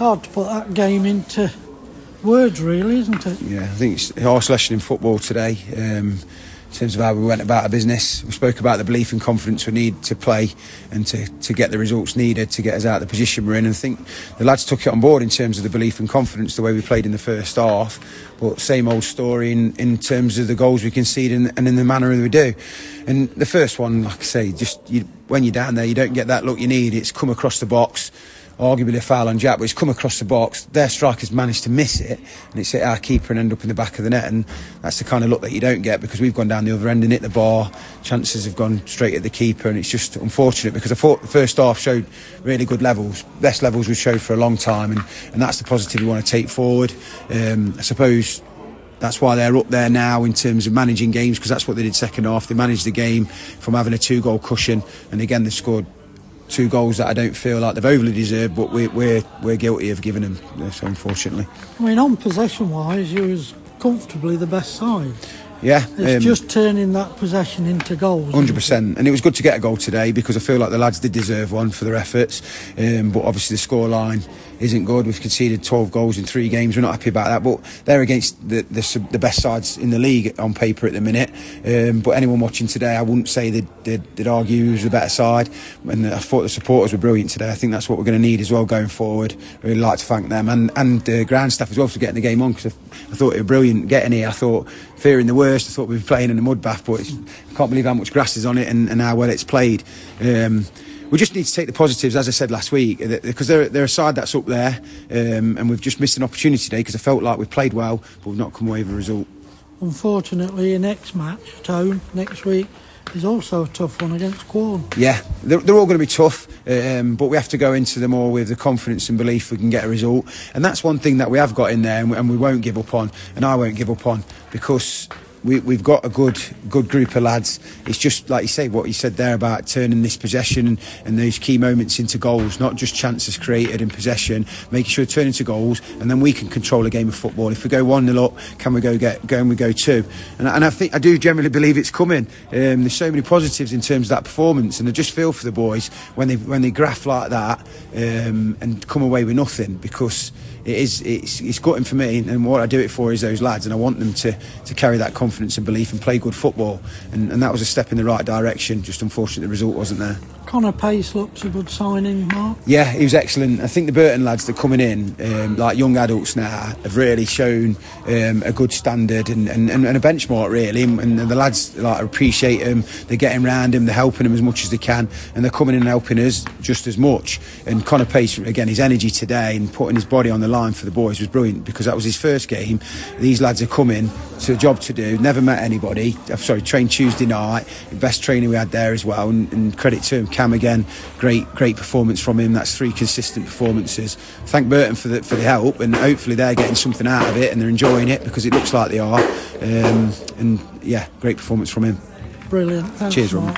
hard to put that game into words, really, isn't it? Yeah, I think it's a harsh lesson in football today. Um, in terms of how we went about our business. We spoke about the belief and confidence we need to play and to, to get the results needed to get us out of the position we're in. And I think the lads took it on board in terms of the belief and confidence, the way we played in the first half. But same old story in, in terms of the goals we concede and, and in the manner that we do. And the first one, like I say, just you, when you're down there, you don't get that look you need. It's come across the box arguably a foul on Jack, but it's come across the box. Their strikers managed to miss it, and it's hit our keeper and end up in the back of the net. And that's the kind of look that you don't get because we've gone down the other end and hit the bar. Chances have gone straight at the keeper, and it's just unfortunate because I thought the first half showed really good levels, best levels we've showed for a long time, and, and that's the positive we want to take forward. Um, I suppose that's why they're up there now in terms of managing games because that's what they did second half. They managed the game from having a two goal cushion, and again they scored two goals that I don't feel like they've overly deserved, but we, we're we're guilty of giving them. So unfortunately, I mean, on possession wise, you was comfortably the best side. Yeah, It's um, just turning that possession into goals. Hundred percent, and it was good to get a goal today because I feel like the lads did deserve one for their efforts. Um, but obviously the scoreline isn't good. We've conceded twelve goals in three games. We're not happy about that, but they're against the the, the best sides in the league on paper at the minute. Um, but anyone watching today, I wouldn't say they'd, they'd, they'd argue who's the better side. And I thought the supporters were brilliant today. I think that's what we're going to need as well going forward. Really like to thank them and and uh, ground staff as well for getting the game on because I, I thought it was brilliant getting here. I thought fearing the worst. I thought we'd be playing in a mud bath, but it's, I can't believe how much grass is on it and, and how well it's played. Um, we just need to take the positives, as I said last week, because they're, they're a side that's up there, um, and we've just missed an opportunity today because I felt like we've played well, but we've not come away with a result. Unfortunately, your next match at home next week is also a tough one against Quorn. Yeah, they're, they're all going to be tough, um, but we have to go into them all with the confidence and belief we can get a result. And that's one thing that we have got in there, and we, and we won't give up on, and I won't give up on because we, we've got a good good group of lads. It's just like you say, what you said there about turning this possession and, and those key moments into goals, not just chances created in possession, making sure turn into goals, and then we can control a game of football. If we go one 0 up, can we go get go and we go two? And, I- and I think I do generally believe it's coming. Um, there's so many positives in terms of that performance, and I just feel for the boys when they when they graph like that um, and come away with nothing because it is it's, it's gutting for me and what I do it for is those lads and I want them to, to carry that confidence and belief and play good football. And, and that was a step in the right direction just unfortunately the result wasn't there. Connor Pace looks a good signing, Marc. yeah he was excellent. I think the Burton lads that are coming in um, like young adults now have really shown um, a good standard and, and, and a benchmark really. And, and the lads like appreciate him they're getting round him they're helping him as much as they can. And they're coming in and helping us just as much. And Connor Pace again his energy today and putting his body on the line for the boys was brilliant because that was his first game. These lads are coming to a job to do. Never met anybody. I'm sorry trained Tuesday night. Best training we had there as well. And, and credit to him Cam again. Great great performance from him. That's three consistent performances. Thank Burton for the, for the help and hopefully they're getting something out of it and they're enjoying it because it looks like they are. Um, and yeah great performance from him. Brilliant. Thanks, cheers. Ron